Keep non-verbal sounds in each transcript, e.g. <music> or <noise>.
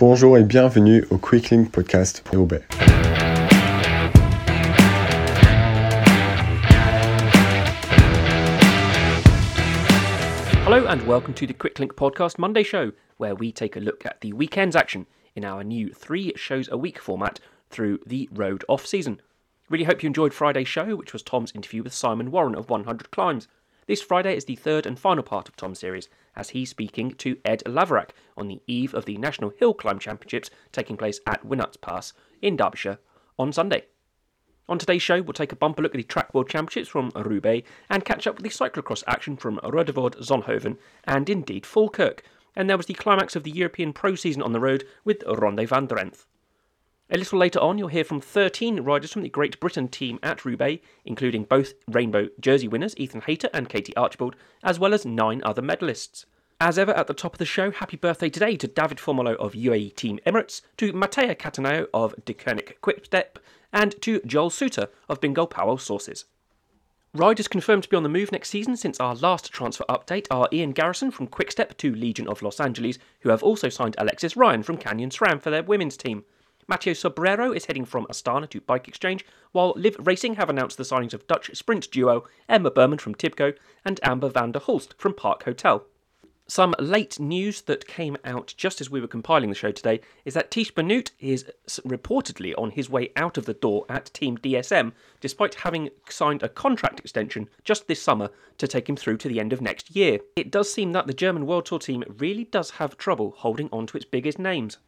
Bonjour et bienvenue au Quicklink Podcast Roubaix. Hello and welcome to the Quicklink Podcast Monday show, where we take a look at the weekend's action in our new three shows a week format through the road off season. Really hope you enjoyed Friday's show, which was Tom's interview with Simon Warren of 100 Climbs. This Friday is the third and final part of Tom's series, as he's speaking to Ed Laverack on the eve of the National Hill Climb Championships taking place at Winnats Pass in Derbyshire on Sunday. On today's show, we'll take a bumper look at the Track World Championships from Roubaix and catch up with the cyclocross action from Roodevoort, Zonhoven, and indeed Falkirk. And there was the climax of the European Pro season on the road with Ronde van Drenthe. A little later on, you'll hear from 13 riders from the Great Britain team at Roubaix, including both Rainbow Jersey winners Ethan Hayter and Katie Archibald, as well as nine other medalists. As ever, at the top of the show, happy birthday today to David Formolo of UAE Team Emirates, to Matteo Cattaneo of Deceuninck Quickstep, and to Joel Suter of Bingoal Pauwels Sauces. Riders confirmed to be on the move next season since our last transfer update are Ian Garrison from Quickstep to Legion of Los Angeles, who have also signed Alexis Ryan from Canyon SRAM for their women's team. Matteo Sobrero is heading from Astana to Bike Exchange, while Liv Racing have announced the signings of Dutch sprint duo Emma Berman from Tibco and Amber van der Hulst from Park Hotel. Some late news that came out just as we were compiling the show today is that Tiesj Benoot is reportedly on his way out of the door at Team DSM, despite having signed a contract extension just this summer to take him through to the end of next year. It does seem that the German World Tour team really does have trouble holding on to its biggest names.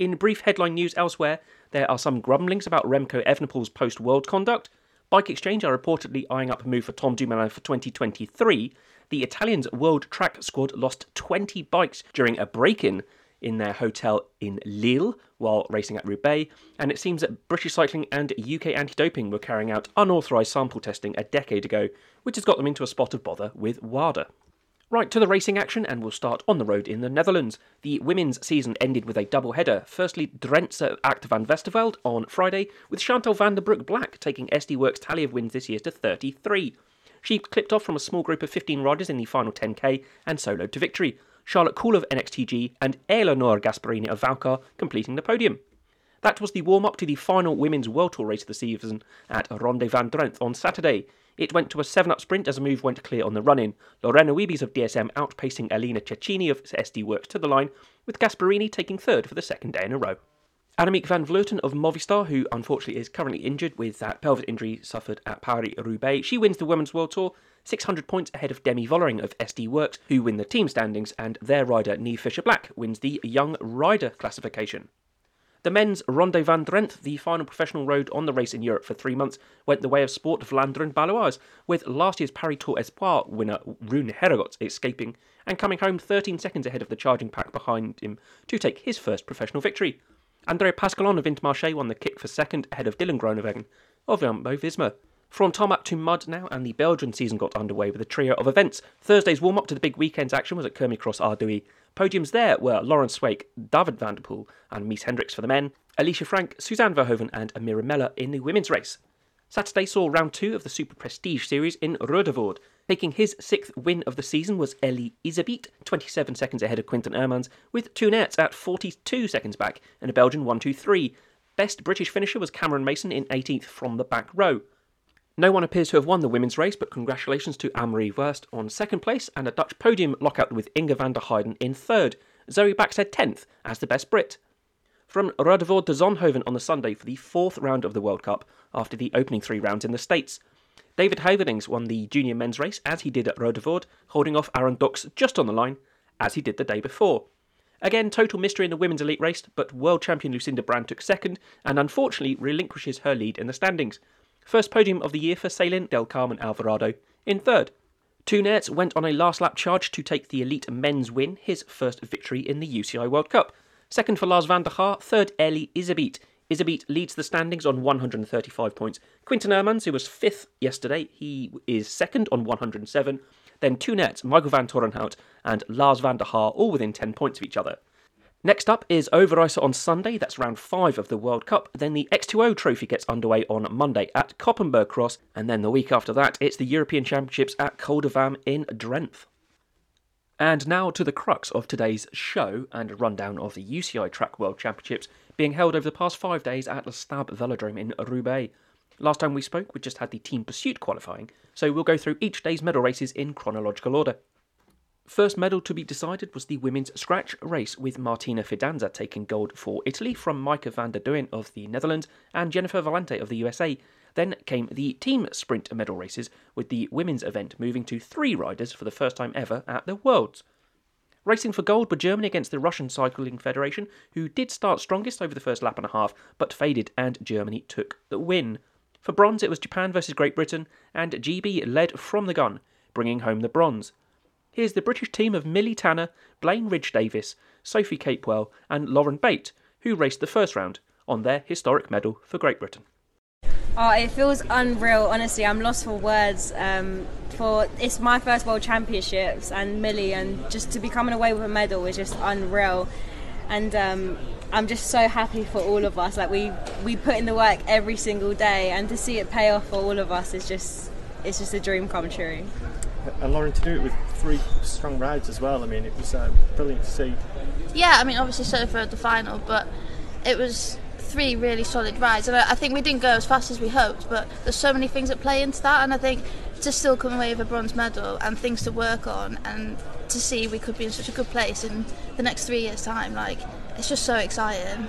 In brief headline news elsewhere, there are some grumblings about Remco Evenepoel's post world conduct. Bike Exchange are reportedly eyeing up a move for Tom Dumoulin for 2023. The Italians' World Track squad lost 20 bikes during a break in in their hotel in Lille while racing at Roubaix, and it seems that British Cycling and UK Anti Doping were carrying out unauthorised sample testing a decade ago, which has got them into a spot of bother with WADA. Right to the racing action, and we'll start on the road in the Netherlands. The women's season ended with a double header. Firstly, Drentse Acht van Westerveld on Friday, with Chantal van den Broek-Blaak taking SD Worx' tally of wins this year to 33. She clipped off from a small group of 15 riders in the final 10k and soloed to victory. Charlotte Kool of NXTG and Eleonora Gasparini of Valcar completing the podium. That was the warm up to the final Women's World Tour race of the season at Ronde van Drenthe on Saturday. It went to a 7 up sprint as a move went clear on the run in. Lorena Wiebes of DSM outpacing Elena Cecchini of SD Worx to the line, with Gasparini taking third for the second day in a row. Annemiek van Vleuten of Movistar, who unfortunately is currently injured with that pelvic injury suffered at Paris Roubaix, she wins the Women's World Tour, 600 points ahead of Demi Vollering of SD Worx, who win the team standings, and their rider Niamh Fisher Black wins the Young Rider classification. The men's Ronde van Drenthe, the final professional road on the race in Europe for three months, went the way of Sport Vlaanderen Baloise, with last year's Paris Tour Espoir winner Rune Herregots escaping and coming home 13 seconds ahead of the charging pack behind him to take his first professional victory. Andrea Pasqualon of Intermarché won the kick for second ahead of Dylan Groenewegen of Jumbo Visma. From tarmac to mud now, and the Belgian season got underway with a trio of events. Thursday's warm up to the big weekend's action was at Kermiscross Ardooie. Podiums there were Laurens Sweeck, David van der Poel, and Mies Hendricks for the men, Alicia Franck, Suzanne Verhoeven, and Amira Mellor in the women's race. Saturday saw round two of the Super Prestige Series in Roodevoort. Taking his sixth win of the season was Eli Iserbyt, 27 seconds ahead of Quinten Hermans, with Toon Aerts at 42 seconds back, and a Belgian 1 2 3. Best British finisher was Cameron Mason in 18th from the back row. No one appears to have won the women's race, but congratulations to Anne-Marie on second place and a Dutch podium lockout with Inge van der Heijden in third. Zoe Backstedt 10th as the best Brit. From Roodevoort to Zonhoven on the Sunday for the fourth round of the World Cup after the opening three rounds in the States. David Haverdings won the junior men's race as he did at Roodevoort, holding off Aaron Dockx just on the line as he did the day before. Again, total mystery in the women's elite race, but world champion Lucinda Brand took second and unfortunately relinquishes her lead in the standings. First podium of the year for Ceylin Del Carmen Alvarado in third. Toon went on a last lap charge to take the elite men's win, his first victory in the UCI World Cup. Second for Lars van der Haar, third Eli Iserbyt. Iserbyt leads the standings on 135 points. Quinten Hermans, who was fifth yesterday, he is second on 107. Then Toon Aerts, Michael Vanthourenhout and Lars van der Haar, all within 10 points of each other. Next up is Overijse on Sunday, that's round 5 of the World Cup. Then the X2O Trophy gets underway on Monday at Koppenberg Cross, and then the week after that, it's the European Championships at de in Drenthe. And now to the crux of today's show and a rundown of the UCI Track World Championships being held over the past five days at the Stab Velodrome in Roubaix. Last time we spoke, we just had the team pursuit qualifying, so we'll go through each day's medal races in chronological order. First medal to be decided was the women's scratch race, with Martina Fidanza taking gold for Italy from Maaike van der Duin of the Netherlands and Jennifer Valente of the USA. Then came the team sprint medal races, with the women's event moving to three riders for the first time ever at the Worlds. Racing for gold were Germany against the Russian Cycling Federation, who did start strongest over the first lap and a half, but faded and Germany took the win. For bronze, it was Japan versus Great Britain, and GB led from the gun, bringing home the bronze. Here's the British team of Milly Tanner, Blaine Ridge-Davis, Sophie Capewell, and Lauren Bate, who raced the first round on their historic medal for Great Britain. Oh, it feels unreal. Honestly, I'm lost for words. Um, for it's my first World Championships and Milly, and just to be coming away with a medal is just unreal. And um, I'm just so happy for all of us. Like we we put in the work every single day, and to see it pay off for all of us is just it's just a dream come true. And Lauren, to do it with three strong rides as well. I mean, it was uh, brilliant to see. Yeah, I mean, obviously Sophie at the final, but it was three really solid rides. And I think we didn't go as fast as we hoped, but there's so many things that play into that. And I think to still come away with a bronze medal and things to work on and to see we could be in such a good place in the next three years' time, like, it's just so exciting.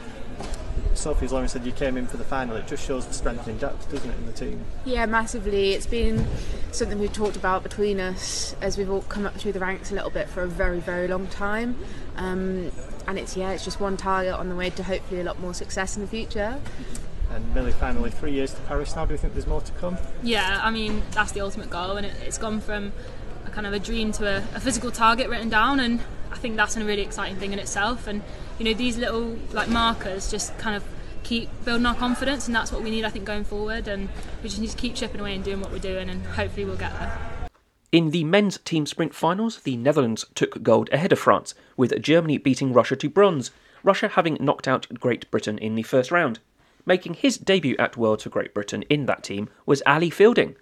Sophie, as Lauren said, you came in for the final. It just shows the strength in depth, doesn't it, in the team? Yeah, massively. It's been something we've talked about between us as we've all come up through the ranks a little bit for a very, very long time. Um, and it's yeah, it's just one target on the way to hopefully a lot more success in the future. And Milly, finally, three years to Paris now. Do you think there's more to come? Yeah, I mean that's the ultimate goal, and it, it's gone from a kind of a dream to a, a physical target written down, and I think that's a really exciting thing in itself. And you know these little like markers just kind of keep building our confidence, and that's what we need, I think, going forward. And we just need to keep chipping away and doing what we're doing, and hopefully we'll get there. In the men's team sprint finals, the Netherlands took gold ahead of France, with Germany beating Russia to bronze, Russia having knocked out Great Britain in the first round. Making his debut at Worlds for Great Britain in that team was Ali Fielding.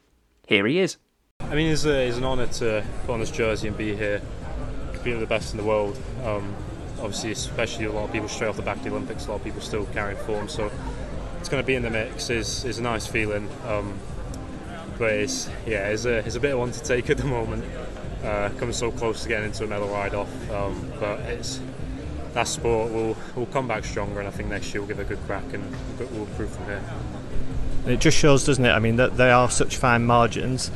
Here he is. I mean, it's, a, it's an honour to put on this jersey and be here, competing with the best in the world. Um, obviously, especially a lot of people straight off the back of the Olympics, a lot of people still carrying form, so it's going to be in the mix is, is a nice feeling. Um, but it's yeah, it's a it's a bit of one to take at the moment. Uh, coming so close to getting into another ride off, um, but it's that sport will will come back stronger, and I think next year we'll give it a good crack and we'll improve from here. It just shows, doesn't it? I mean, that they are such fine margins.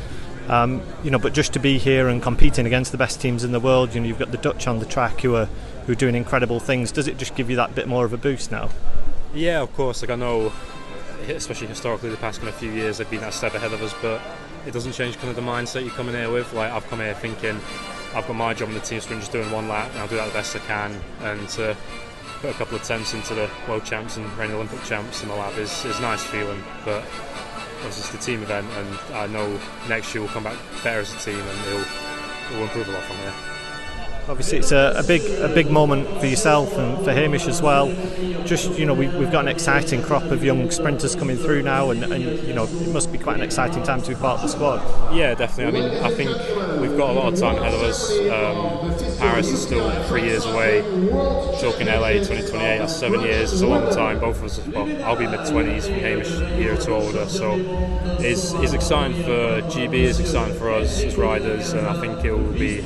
Um, you know, but just to be here and competing against the best teams in the world, you know, you've got the Dutch on the track who are who are doing incredible things. Does it just give you that bit more of a boost now? Yeah, of course. Like I know especially historically the past kind of few years they've been that step ahead of us but it doesn't change kind of the mindset you're coming here with like I've come here thinking I've got my job in the team sprint just doing one lap and I'll do that the best I can and to put a couple of tenths into the world champs and reigning Olympic champs in the lab is, is a nice feeling but it's the team event and I know next year we'll come back better as a team and it'll, it'll improve a lot from here obviously it's a, a, big a big moment for yourself and for Hamish as well. Just you know we, have got an exciting crop of young sprinters coming through now, and, and, you know it must be quite an exciting time to be part of the squad. Yeah, definitely. I mean, I think we've got a lot of time ahead of us. Um, Paris is still three years away. Talking LA 2028, that's seven years. It's a long time. Both of us, well, I'll be mid 20s, Hamish a year or two older. So it's, it's exciting for GB, it's exciting for us as riders, and I think it will be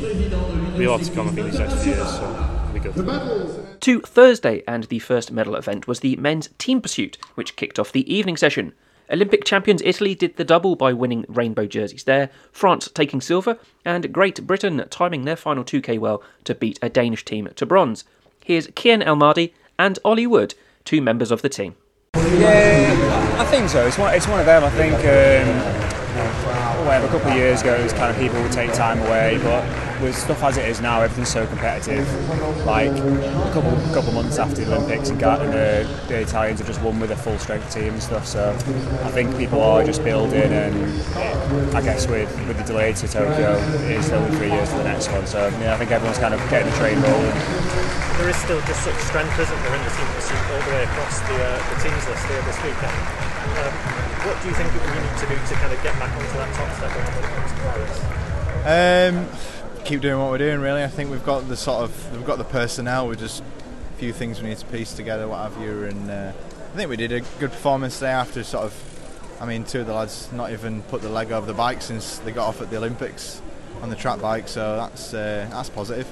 be a lot to come I think these next few years, so it'll be good. To Thursday, and the first medal event was the men's team pursuit, which kicked off the evening session. Olympic champions Italy did the double by winning rainbow jerseys there, France taking silver, and Great Britain timing their final 2k well to beat a Danish team to bronze. Here's Kian Emadi and Ollie Wood, two members of the team. Yeah, I think so. It's one, it's one of them. I think um, whatever, a couple of years ago, it was kind of people would take time away, but with stuff as it is now, everything's so competitive. Like a couple couple months after the Olympics, and, the, the, Italians have just won with a full strength team and stuff. So I think people are just building, and I guess with with the delay to Tokyo, it is only three years to the next one. So yeah, I think everyone's kind of getting the train rolling. There is still just such strength, isn't there, in the team pursuit all the way across the, uh, the teams list here this weekend. Um, what do you think we need to do to kind of get back onto that top step when it comes to Paris? Um, keep doing what we're doing. Really, I think we've got the sort of we've got the personnel. We're just a few things we need to piece together, what have you. And uh, I think we did a good performance today after sort of. I mean, two of the lads not even put the leg over the bike since they got off at the Olympics on the track bike, so that's uh, that's positive.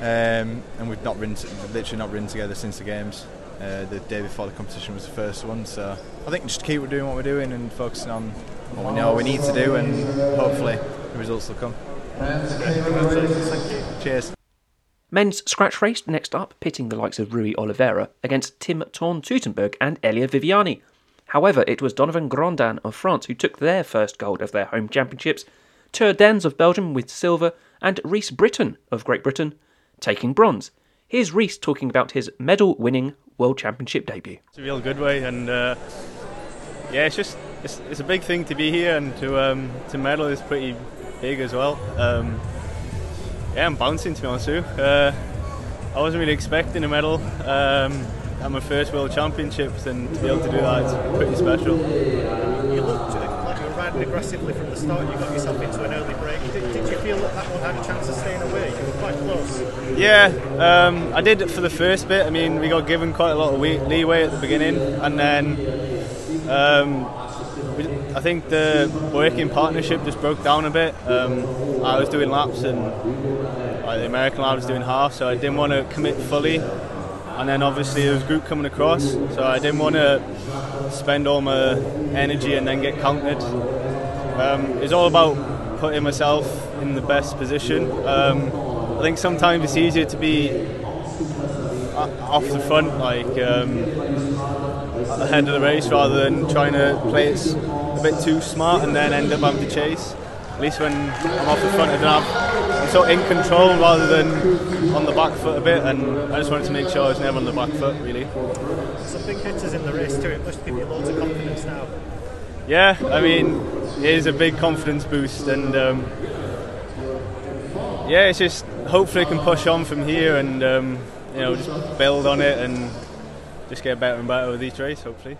Um, and we've not ridden, literally not ridden together since the games. Uh, the day before the competition was the first one, so I think just keep doing what we're doing and focusing on what we know we need to do, and hopefully the results will come. Cheers. Men's scratch race next up, pitting the likes of Rui Oliveira against Tim Torn Teutenberg and Elia Viviani. However, it was Donavan Grondin of France who took their first gold of their home championships, Tuur Dens of Belgium with silver, and Rhys Britton of Great Britain taking bronze. Here's Rhys talking about his medal winning World Championship debut. It's a real good way, and uh, yeah, it's just it's, it's, a big thing to be here and to um, to medal is pretty big as well. Um, yeah, I'm bouncing to be honest with. Uh, I wasn't really expecting a medal um, at my first World Championships, and to be able to do that, it's pretty special. You looked like you were riding aggressively from the start. You got yourself into an early break. Did, did you feel that that one had a chance of staying away? You were quite close. Yeah, um, I did for the first bit. I mean, we got given quite a lot of leeway at the beginning, and then um, I think the working partnership just broke down a bit. Um, I was doing laps and like, the American lad was doing half, so I didn't want to commit fully. And then obviously there was a group coming across, so I didn't want to spend all my energy and then get counted. Um, it's all about putting myself in the best position. Um, I think sometimes it's easier to be off the front, like um, ahead of the race, rather than trying to play it a bit too smart and then end up having to chase. At least when I'm off the front, I don't have, I'm sort of in control rather than on the back foot a bit, and I just wanted to make sure I was never on the back foot, really. Some big hitters in the race too. It must give you loads of confidence now. Yeah, I mean, it is a big confidence boost, and um, yeah, it's just hopefully I can push on from here and um, you know just build on it and just get better and better with each race, hopefully.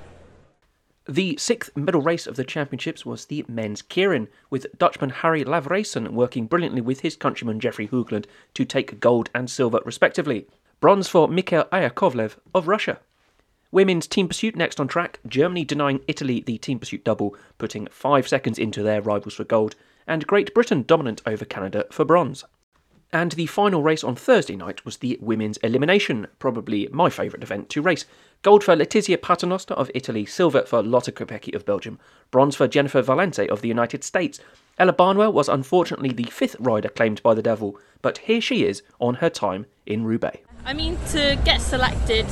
The sixth medal race of the championships was the men's keirin, with Dutchman Harry Lavreysen working brilliantly with his countryman Jeffrey Hoogland to take gold and silver respectively. Bronze for Mikhail Iakovlev of Russia. Women's team pursuit next on track, Germany denying Italy the team pursuit double, putting five seconds into their rivals for gold, and Great Britain dominant over Canada for bronze. And the final race on Thursday night was the women's elimination, probably my favourite event to race. Gold for Letizia Paternoster of Italy, silver for Lotte Kopecky of Belgium, bronze for Jennifer Valente of the United States. Ella Barnwell was unfortunately the fifth rider claimed by the Devil, but here she is on her time in Roubaix. I mean, to get selected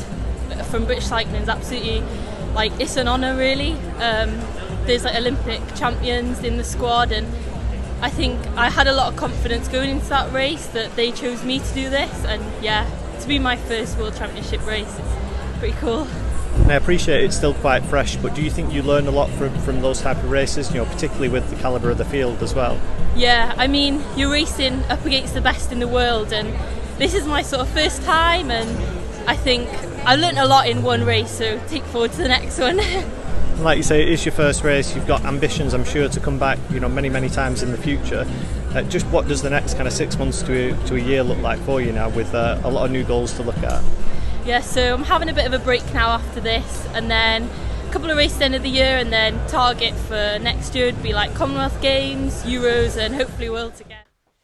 from British cycling is absolutely like it's an honour, really. Um, there's like Olympic champions in the squad, and I think I had a lot of confidence going into that race that they chose me to do this, and yeah, to be my first World Championship race, it's pretty cool. And I appreciate it's still quite fresh, but do you think you learn a lot from, from those type of races? You know, particularly with the caliber of the field as well. Yeah, I mean, you're racing up against the best in the world, and this is my sort of first time, and I think I learned a lot in one race. So take forward to the next one. <laughs> like you say, it is your first race. You've got ambitions, I'm sure, to come back. You know, many many times in the future. Uh, just what does the next kind of six months to a, to a year look like for you now, with uh, a lot of new goals to look at? Yeah, so I'm having a bit of a break now after this, and then a couple of races at the end of the year, and then target for next year would be like Commonwealth Games, Euros, and hopefully World.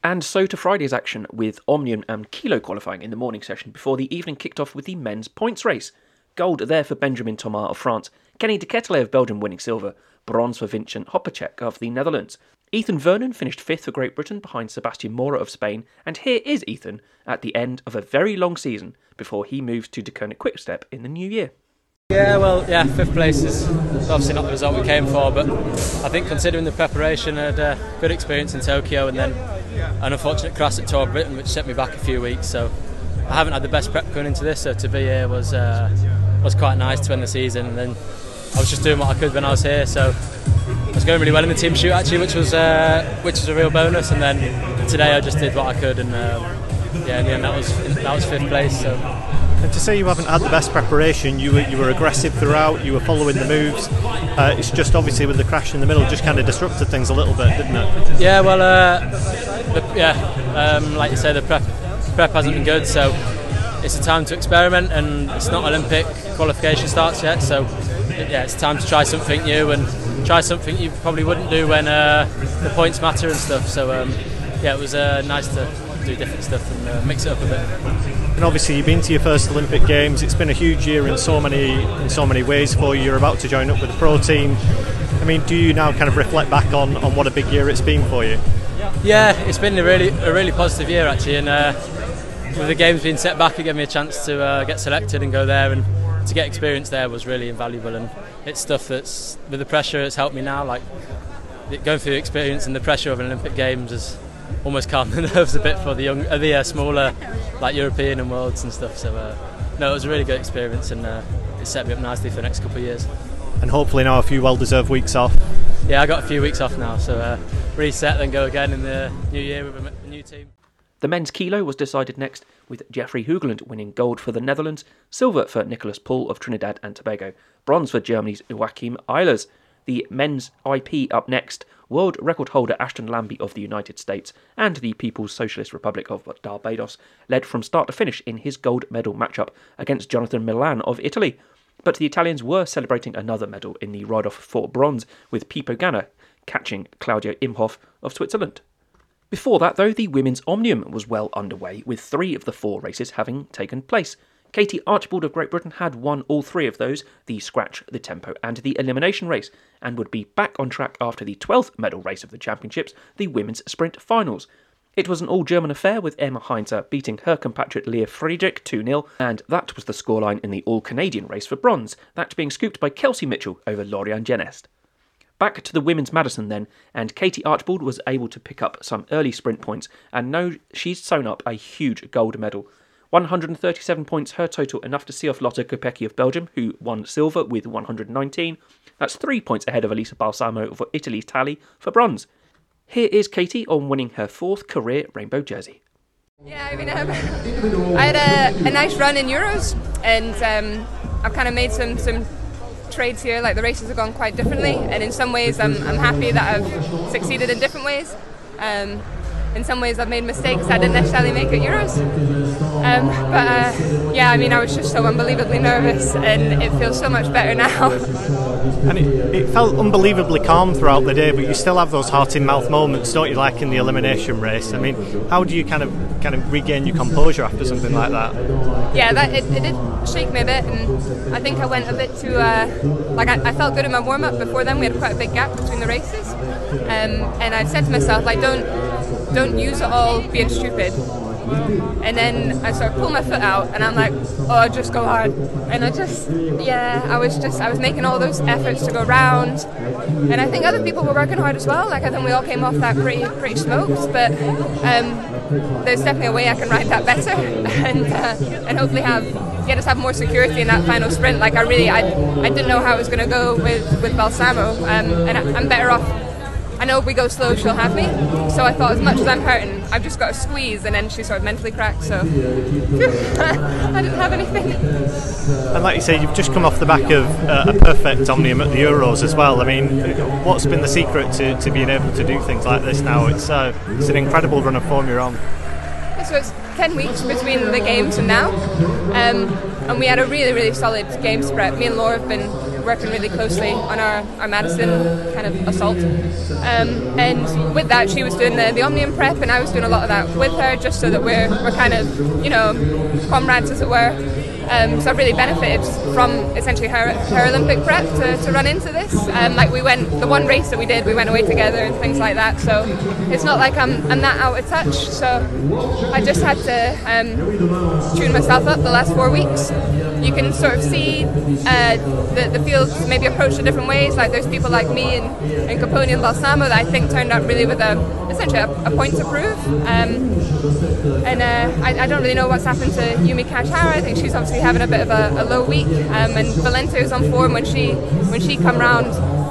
And so to Friday's action with Omnium and Kilo qualifying in the morning session before the evening kicked off with the men's points race. Gold there for Benjamin Thomas of France, Kenny De Ketele of Belgium winning silver, bronze for Vincent Hoppezak of the Netherlands. Ethan Vernon finished fifth for Great Britain behind Sebastian Mora of Spain, and here is Ethan at the end of a very long season before he moves to Deceuninck Quickstep in the new year. Yeah, well, yeah, fifth place is obviously not the result we came for, but I think considering the preparation, I had a good experience in Tokyo and then an unfortunate crash at Tour Britain, which set me back a few weeks. So I haven't had the best prep going into this, so to be here was uh, was quite nice to end the season. And then I was just doing what I could when I was here, so I was going really well in the team shoot actually, which was uh, which was a real bonus. And then today I just did what I could, and um, yeah, in the end that was that was fifth place. So And to say you haven't had the best preparation, you were you were aggressive throughout. You were following the moves. Uh, it's just obviously with the crash in the middle, just kind of disrupted things a little bit, didn't it? Yeah, well, uh, the, yeah, um, like you say, the prep prep hasn't been good, so it's a time to experiment, and it's not Olympic qualification starts yet, so yeah, it's time to try something new and try something you probably wouldn't do when uh, the points matter and stuff. So um, yeah, it was uh, nice to do different stuff and uh, mix it up a bit. And obviously, you've been to your first Olympic Games. It's been a huge year in so many in so many ways for you. You're about to join up with the pro team. I mean, do you now kind of reflect back on, on what a big year it's been for you? Yeah, it's been a really a really positive year actually, and uh, with the games being set back, it gave me a chance to uh, get selected and go there, and to get experience there was really invaluable. And it's stuff that's with the pressure, it's helped me now. Like going through the experience and the pressure of an Olympic Games has almost calmed the <laughs> nerves a bit for the young, uh, the uh, smaller, like European and worlds and stuff. So uh, no, it was a really good experience, and uh, it set me up nicely for the next couple of years. And hopefully now a few well-deserved weeks off. Yeah, I got a few weeks off now, so uh, reset, then go again in the new year with a new team. The men's kilo was decided next, with Jeffrey Hoogland winning gold for the Netherlands, silver for Nicholas Paul of Trinidad and Tobago, bronze for Germany's Joachim Eilers. The men's IP up next, world record holder Ashton Lambie of the United States and the People's Socialist Republic of Barbados led from start to finish in his gold medal matchup against Jonathan Milan of Italy. But the Italians were celebrating another medal in the ride off for bronze, with Pippo Ganna catching Claudio Imhof of Switzerland. Before that, though, the women's Omnium was well underway, with three of the four races having taken place. Katie Archibald of Great Britain had won all three of those the scratch, the tempo, and the elimination race, and would be back on track after the 12th medal race of the championships, the women's sprint finals. It was an all German affair with Emma Hinze beating her compatriot Lea Friedrich 2 0, and that was the scoreline in the all Canadian race for bronze, that being scooped by Kelsey Mitchell over Lauriane Genest. Back to the women's Madison then, and Katie Archibald was able to pick up some early sprint points, and now she's sewn up a huge gold medal. 137 points her total, enough to see off Lotte Kopecky of Belgium, who won silver with 119. That's three points ahead of Elisa Balsamo for Italy's tally for bronze. Here is Katie on winning her fourth career rainbow jersey. Yeah, I mean, um, I had a, a, nice run in Euros, and um, I've kind of made some some trades here. Like the races have gone quite differently, and in some ways, I'm, I'm happy that I've succeeded in different ways. Um, in some ways, I've made mistakes I didn't necessarily make at Euros. Um, but uh, yeah, I mean, I was just so unbelievably nervous, and it feels so much better now. <laughs> And it, it felt unbelievably calm throughout the day, but you still have those heart in mouth moments, don't you? Like in the elimination race. I mean, how do you kind of kind of regain your composure after something like that? Yeah, that it, it did shake me a bit, and I think I went a bit too. Uh, like I, I, felt good in my warm up before then. We had quite a big gap between the races, um, and I said to myself, like, don't don't use it all being stupid. And then I sort of pull my foot out, and I'm like, oh, just go hard. And I just, yeah, I was just, I was making all those efforts to go round. And I think other people were working hard as well. Like I think we all came off that pretty, pretty smoked. But um, there's definitely a way I can ride that better, <laughs> and uh, and hopefully have yeah just have more security in that final sprint. Like I really, I, I didn't know how it was going to go with with Balsamo, um, and I, I'm better off I know if we go slow, she'll have me. So I thought, as much as I'm hurting, I've just got to squeeze, and then she sort of mentally cracked. So <laughs> I didn't have anything. And like you say, you've just come off the back of uh, a perfect Omnium at the Euros as well. I mean, what's been the secret to, to being able to do things like this now? It's uh, it's an incredible run of form you're on. So it's ten weeks between the games and now, um, and we had a really really solid games prep. Me and Laura have been working really closely on our, our Madison kind of assault. Um, and with that, she was doing the, the Omnium prep, and I was doing a lot of that with her, just so that we're, we're kind of, you know, comrades, as it were. Um, so I've really benefited from essentially her, her Olympic prep to, to run into this. Um, like we went, the one race that we did, we went away together and things like that. So it's not like I'm, I'm that out of touch. So I just had to um, tune myself up the last four weeks. You can sort of see uh, the, the field maybe approached in different ways. Like there's people like me and, and Copponi and Balsamo that I think turned up really with a essentially a, a point to prove. Um, and uh, I, I, don't really know what's happened to Yumi Kajihara. I think she's obviously having a bit of a, a low week. Um, and Valente was on form when she when she come round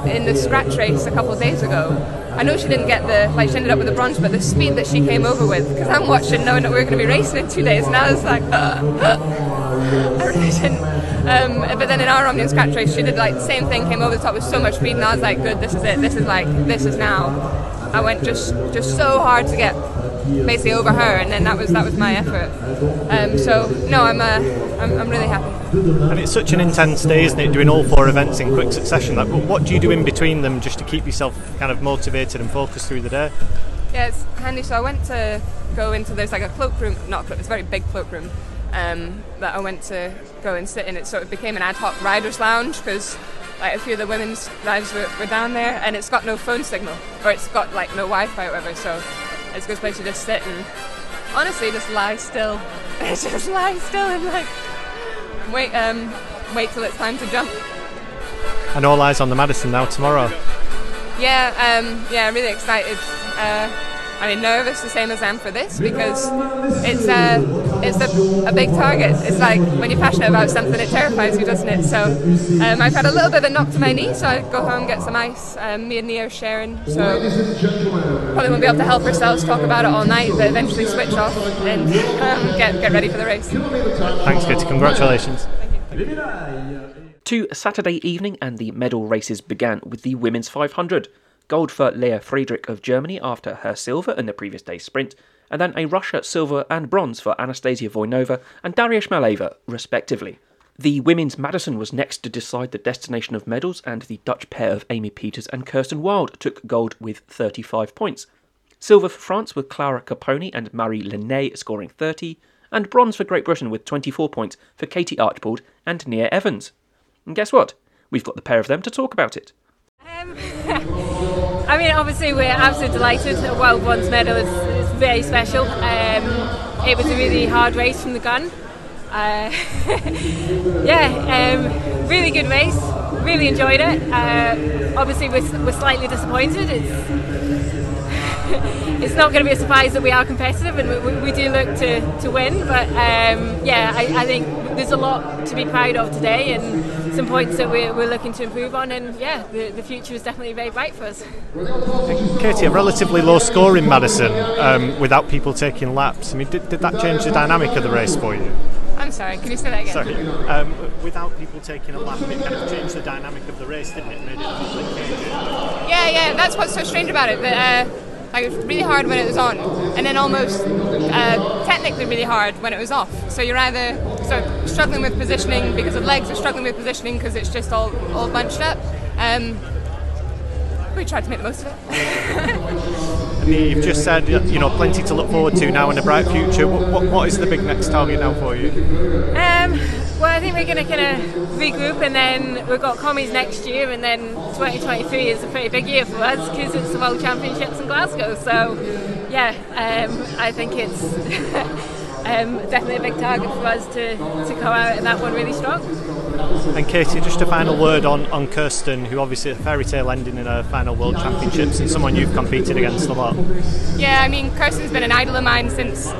in the scratch race a couple of days ago. I know she didn't get the like she ended up with the bronze, but the speed that she came over with, because I'm watching knowing that we are going to be racing in two days, and I was like, uh, uh. <laughs> I really didn't. Um, but then in our Omnium scratch race, she did like the same thing, came over the top with so much speed, and I was like, good, this is it. This is like, this is now. I went just just so hard to get basically over her, and then that was that was my effort. Um, so no, I'm, uh, I'm I'm really happy. And it's such an intense day, isn't it? Doing all four events in quick succession. Like, what do you do in between them just to keep yourself kind of motivated and focused through the day? Yeah, it's handy. So I went to go into there's like a cloakroom, not a cloak, it's a very big cloakroom um, that I went to go and sit in. It sort of became an ad hoc riders lounge because like a few of the women's riders were, were down there, and it's got no phone signal or it's got like no Wi-Fi or whatever. So it's a good place to just sit and honestly just lie still. <laughs> just lie still and like wait um, wait till it's time to jump. And all eyes on the Madison now tomorrow. Yeah, um, yeah, I'm really excited. Uh, I mean, nervous the same as I am for this because it's uh, it's a, a, big target. It's like when you're passionate about something, it terrifies you, doesn't it? So um, I've had a little bit of a knock to my knee, so I go home, get some ice. Um, me and Neah are sharing, so probably won't be able to help ourselves talk about it all night, but eventually switch off and um, get get ready for the race. Thanks, Kitty. Congratulations. Thank you. Thank you. To Saturday evening, and the medal races began with the women's 500. Gold for Lea Friedrich of Germany after her silver in the previous day's sprint, and then a Russia silver and bronze for Anastasia Voynova and Daria Shmeleva, respectively. The women's Madison was next to decide the destination of medals, and the Dutch pair of Amy Pieters and Kirsten Wild took gold with 35 points. Silver for France with Clara Copponi and Marie Le Net scoring 30, and bronze for Great Britain with 24 points for Katie Archibald and Neah Evans. And guess what? We've got the pair of them to talk about it. Um, <laughs> I mean, obviously, we're absolutely delighted. World Bronze medal is very special. Um, it was a really hard race from the gun. Uh, <laughs> yeah, um, really good race. Really enjoyed it. Uh, obviously, we're, we're slightly disappointed. It's <laughs> it's not going to be a surprise that we are competitive and we, we do look to, to win. But um, yeah, I, I, think there's a lot to be proud of today and some points that we're, we're looking to improve on. And yeah, the, the future is definitely very bright for us. Katie, a relatively low score in Madison um, without people taking laps. I mean, did, did that change the dynamic of the race for you? I'm sorry, can you say that again? Sorry. Um, without people taking a lap, it kind of changed the dynamic of the race, didn't it? Made it yeah, yeah, that's what's so strange about it. That, uh, like it was really hard when it was on, and then almost uh, technically really hard when it was off. So you're either sort of struggling with positioning because of legs, or struggling with positioning because it's just all all bunched up. Um, we tried to make the most of it. <laughs> You've just said you know plenty to look forward to now in a bright future. What, what, what is the big next target now for you? Um, well, I think we're going to kind of regroup, and then we've got commies next year, and then 2023 is a pretty big year for us because it's the World Championships in Glasgow. So, yeah, um, I think it's <laughs> um, definitely a big target for us to, to go out in that one really strong. And Katie, just a final word on, on Kirsten, who obviously a fairy tale ending in her final World Championships, and someone you've competed against a lot. Yeah, I mean, Kirsten's been an idol of mine since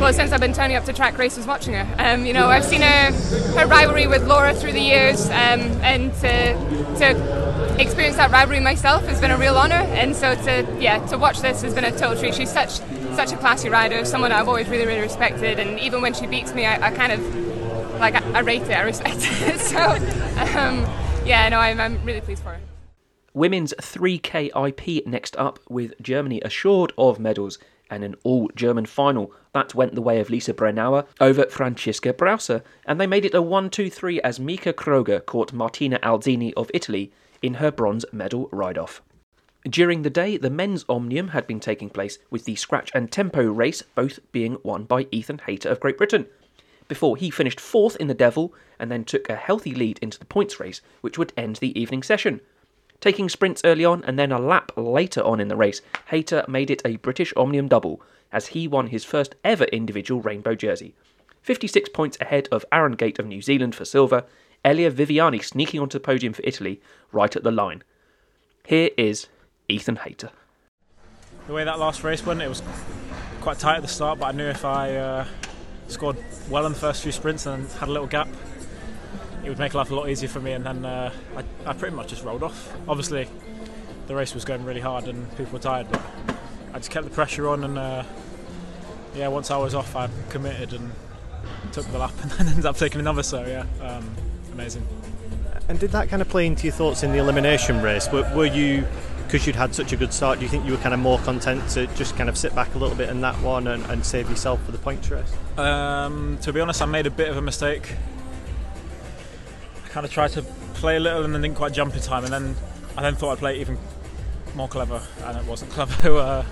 well, since I've been turning up to track races watching her. Um, you know, I've seen her her rivalry with Laura through the years, um, and to to experience that rivalry myself has been a real honour. And so to yeah to watch this has been a total treat. She's such such a classy rider, someone I've always really really respected, and even when she beats me, I, I kind of like I, I, rate it, I respect <laughs> it. so um, yeah, no, I'm, I'm really pleased for her. Women's 3K IP next up, with Germany assured of medals and an all German final. That went the way of Lisa Brennauer over Franziska Brausse, and they made it a 1 2 3 as Mieke Kröger caught Martina Alzini of Italy in her bronze medal ride off. During the day, the men's Omnium had been taking place, with the scratch and tempo race both being won by Ethan Hayter of Great Britain. Before he finished fourth in the Devil and then took a healthy lead into the points race, which would end the evening session. Taking sprints early on and then a lap later on in the race, Hayter made it a British Omnium double as he won his first ever individual rainbow jersey. 56 points ahead of Aaron Gate of New Zealand for silver, Elia Viviani sneaking onto the podium for Italy right at the line. Here is Ethan Hayter. The way that last race went, it was quite tight at the start, but I knew if I uh, scored well in the first few sprints and had a little gap, it would make life a lot easier for me. And then uh, I, I, pretty much just rolled off. Obviously, the race was going really hard and people were tired, but I just kept the pressure on. And uh, yeah, once I was off, I committed and took the lap <laughs> and then ended up taking another. So yeah, um, amazing. And did that kind of play into your thoughts in the elimination race? Were, were you, because you'd had such a good start, do you think you were kind of more content to just kind of sit back a little bit in that one and, and save yourself for the points race? Um, to be honest, I made a bit of a mistake. Kind of tried to play a little and then didn't quite jump in time, and then I then thought I'd play even more clever, and it wasn't <laughs> clever. uh,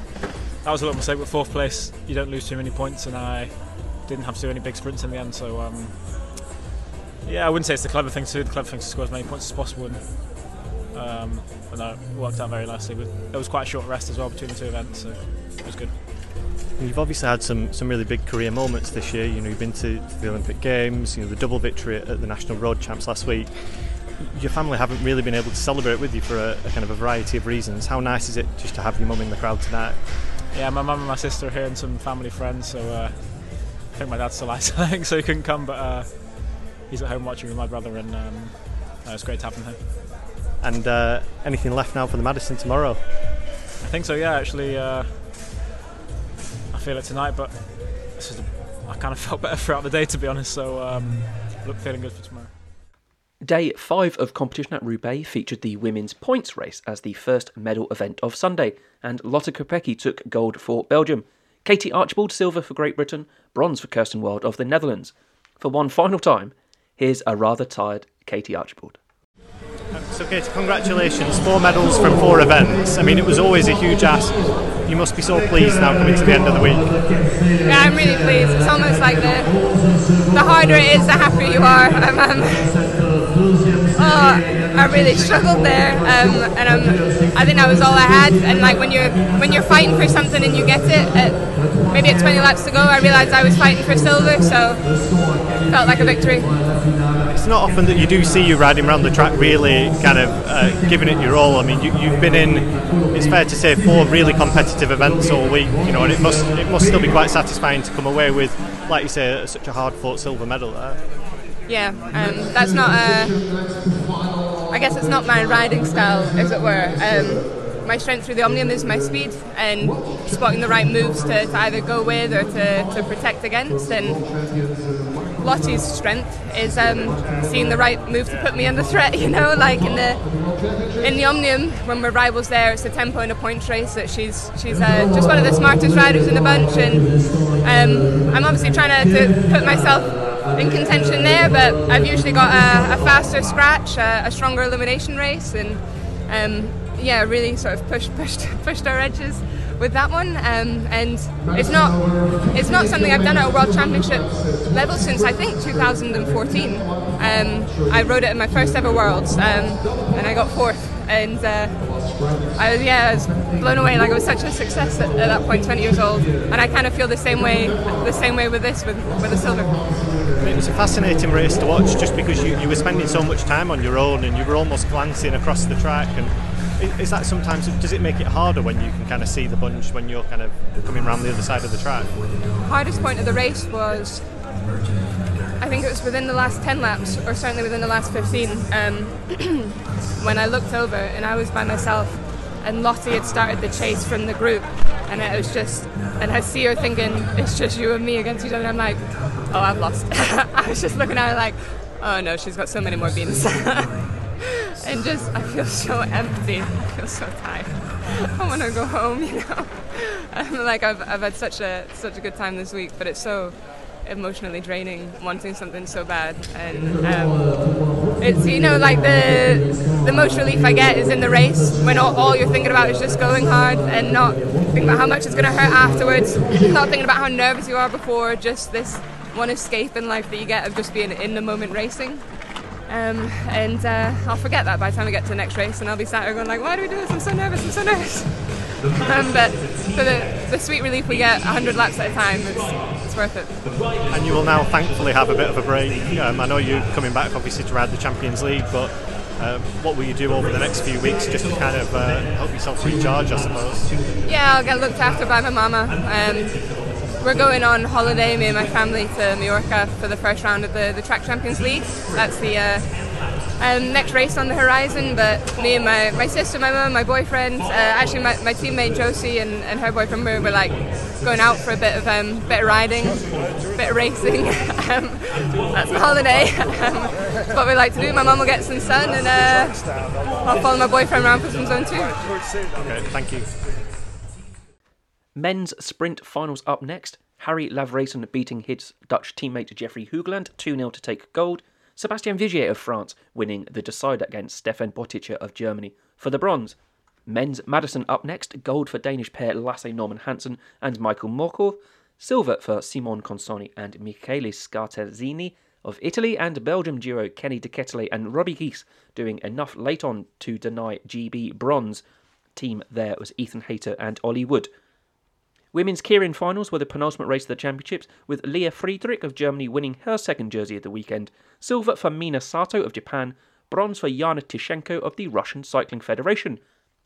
that was a little mistake. But fourth place, you don't lose too many points, and I didn't have to do any big sprints in the end. So um, yeah, I wouldn't say it's the clever thing to do. The clever thing is to score as many points as possible. And, um, but no, it worked out very nicely. There was quite a short rest as well between the two events, so it was good. You've obviously had some, some really big career moments this year. You know, you've been to, to the Olympic Games. You know, the double victory at the National Road Champs last week. Your family haven't really been able to celebrate with you for a, a kind of a variety of reasons. How nice is it just to have your mum in the crowd tonight? Yeah, my mum and my sister are here and some family friends. So uh, I think my dad's still <laughs> isolating, so he couldn't come, but uh, he's at home watching with my brother, and um, no, it's great to have him here. And uh, anything left now for the Madison tomorrow? I think so. Yeah, actually, uh, feel it tonight, but I kind of <laughs> felt better throughout the day, to be honest. So um, look, feeling good for tomorrow. Day five of competition at Roubaix featured the women's points race as the first medal event of Sunday, and Lotte Kopecky took gold for Belgium. Katie Archibald silver for Great Britain, bronze for Kirsten Wild of the Netherlands. For one final time, here's a rather tired Katie Archibald. So, Katie, congratulations. Four medals from four events. I mean, it was always a huge ask. You must be so pleased now coming to the end of the week. Yeah, I'm really pleased. It's almost like the the harder it is, the happier you are. <laughs> Um, oh, I really struggled there, um, and um, I think that was all I had. And like when you're when you're fighting for something and you get it, at, maybe at 20 laps to go, I realised I was fighting for silver, so felt like a victory. It's not often that you do see you riding around the track really kind of uh, giving it your all. I mean, you, have been in, it's fair to say, four really competitive events all week, you know, and it must it must still be quite satisfying to come away with, like you say, such a hard fought silver medal there yeah, um, that's not a. I guess it's not my riding style, as it were. Um, my strength through the Omnium is my speed and spotting the right moves to, to either go with or to, to protect against. And Lotte's strength is um, seeing the right move to put me under threat. <laughs> You know, like in the in the Omnium when we're rivals there, it's a tempo and a point race. That she's she's uh, just one of the smartest riders in the bunch, and um, I'm obviously trying to, to put myself in contention there, but I've usually got a, a faster scratch, a, a, stronger elimination race, and um, yeah, really sort of pushed <laughs> pushed pushed our edges with that one. Um, and it's not it's not something I've done at a world championship level since I think 2014. Um, I rode it in my first ever worlds, um, and I got fourth. And uh, I was, yeah, I was blown away. Like it was such a success at, at, that point, 20 years old, and I kind of feel the same way, the same way with this, with with the silver. It was a fascinating race to watch, just because you, you were spending so much time on your own, and you were almost glancing across the track. And is that sometimes does it make it harder when you can kind of see the bunch when you're kind of coming around the other side of the track? The hardest point of the race was I think it was within the last 10 laps, or certainly within the last 15, um, <clears throat> when I looked over and I was by myself, and Lotte had started the chase from the group, and it was just, and I see her thinking, it's just you and me against each other. And I'm like, oh, I've lost. <laughs> I was just looking at her like, oh no, she's got so many more beans. <laughs> and just, I feel so empty. I feel so tired. <laughs> I want to go home, you know. I'm like, I've, I've had such a such a good time this week, but it's so emotionally draining wanting something so bad. And um, it's you know like the the most relief I get is in the race when all, all, you're thinking about is just going hard and not thinking about how much it's going to hurt afterwards not thinking about how nervous you are before just this one escape in life that you get of just being in the moment racing. Um, and uh, I'll forget that by the time we get to the next race and I'll be sat there going like why do we do this? I'm so nervous I'm so nervous. <laughs> Um, but for the, the sweet relief we get 100 laps at a time, it's worth it. And you will now thankfully have a bit of a break. Um, I know you're coming back obviously to ride the Champions League, but um, what will you do over the next few weeks just to kind of uh, help yourself recharge, I suppose? Yeah, I'll get looked after by my mama. Um, we're going on holiday, me and my family, to Mallorca for the first round of the, the Track Champions League. That's the uh, um, next race on the horizon. But me and my, my sister, my mum, my boyfriend, uh, actually my, my teammate Josie and, and her boyfriend were, were like going out for a bit of um, bit of riding, bit of racing. <laughs> um, that's the holiday. <laughs> um, it's what we like to do. My mum will get some sun, and uh, I'll follow my boyfriend around for some sun too. Okay, thank you. Men's sprint finals up next. Harry Lavreysen beating his Dutch teammate Jeffrey Hoogland 2 0 to take gold. Sebastian Vigier of France winning the decider against Stefan Bötticher of Germany for the bronze. Men's Madison up next, gold for Danish pair Lasse Norman Hansen and Michael Morkov, silver for Simon Consoni and Michele Scartezzini of Italy, and Belgium duo Kenny De Ketele and Robbe Ghys doing enough late on to deny GB bronze. Team there was Ethan Hayter and Ollie Wood. Women's Keirin finals were the penultimate race of the championships, with Lea Friedrich of Germany winning her second jersey of the weekend, silver for Mina Sato of Japan, bronze for Yana Tyshchenko of the Russian Cycling Federation.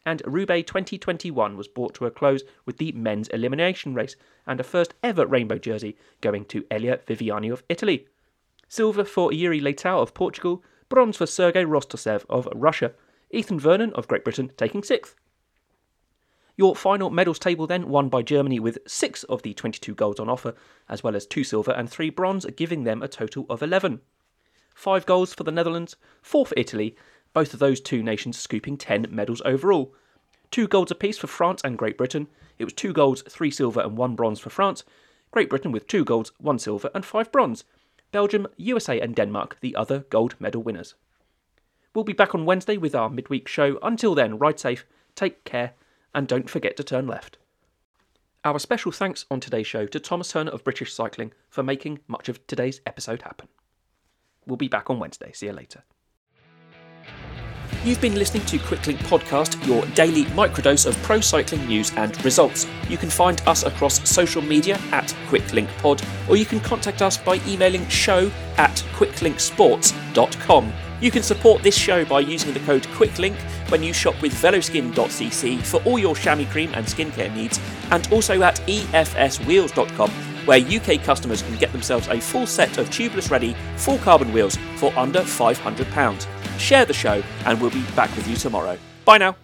And Roubaix 2021 was brought to a close with the men's elimination race, and a first ever rainbow jersey going to Elia Viviani of Italy. Silver for Iúri Leitão of Portugal, bronze for Sergei Rostovtsev of Russia, Ethan Vernon of Great Britain taking sixth. Your final medals table then won by Germany with six of the 22 golds on offer, as well as two silver and three bronze, giving them a total of 11. Five goals for the Netherlands, four for Italy, both of those two nations scooping 10 medals overall. Two golds apiece for France and Great Britain. It was two golds, three silver, and one bronze for France. Great Britain with two golds, one silver, and five bronze. Belgium, USA, and Denmark, the other gold medal winners. We'll be back on Wednesday with our midweek show. Until then, ride safe, take care, and don't forget to turn left. Our special thanks on today's show to Thomas Turner of British Cycling for making much of today's episode happen. We'll be back on Wednesday. See you later. You've been listening to Quicklink Podcast, your daily microdose of pro cycling news and results. You can find us across social media at QuicklinkPod, or you can contact us by emailing show at quicklinksports.com. You can support this show by using the code QUICKLINK when you shop with veloskin.cc for all your chamois cream and skincare needs, and also at efswheels.com where UK customers can get themselves a full set of tubeless ready full carbon wheels for under £500. Share the show, and we'll be back with you tomorrow. Bye now.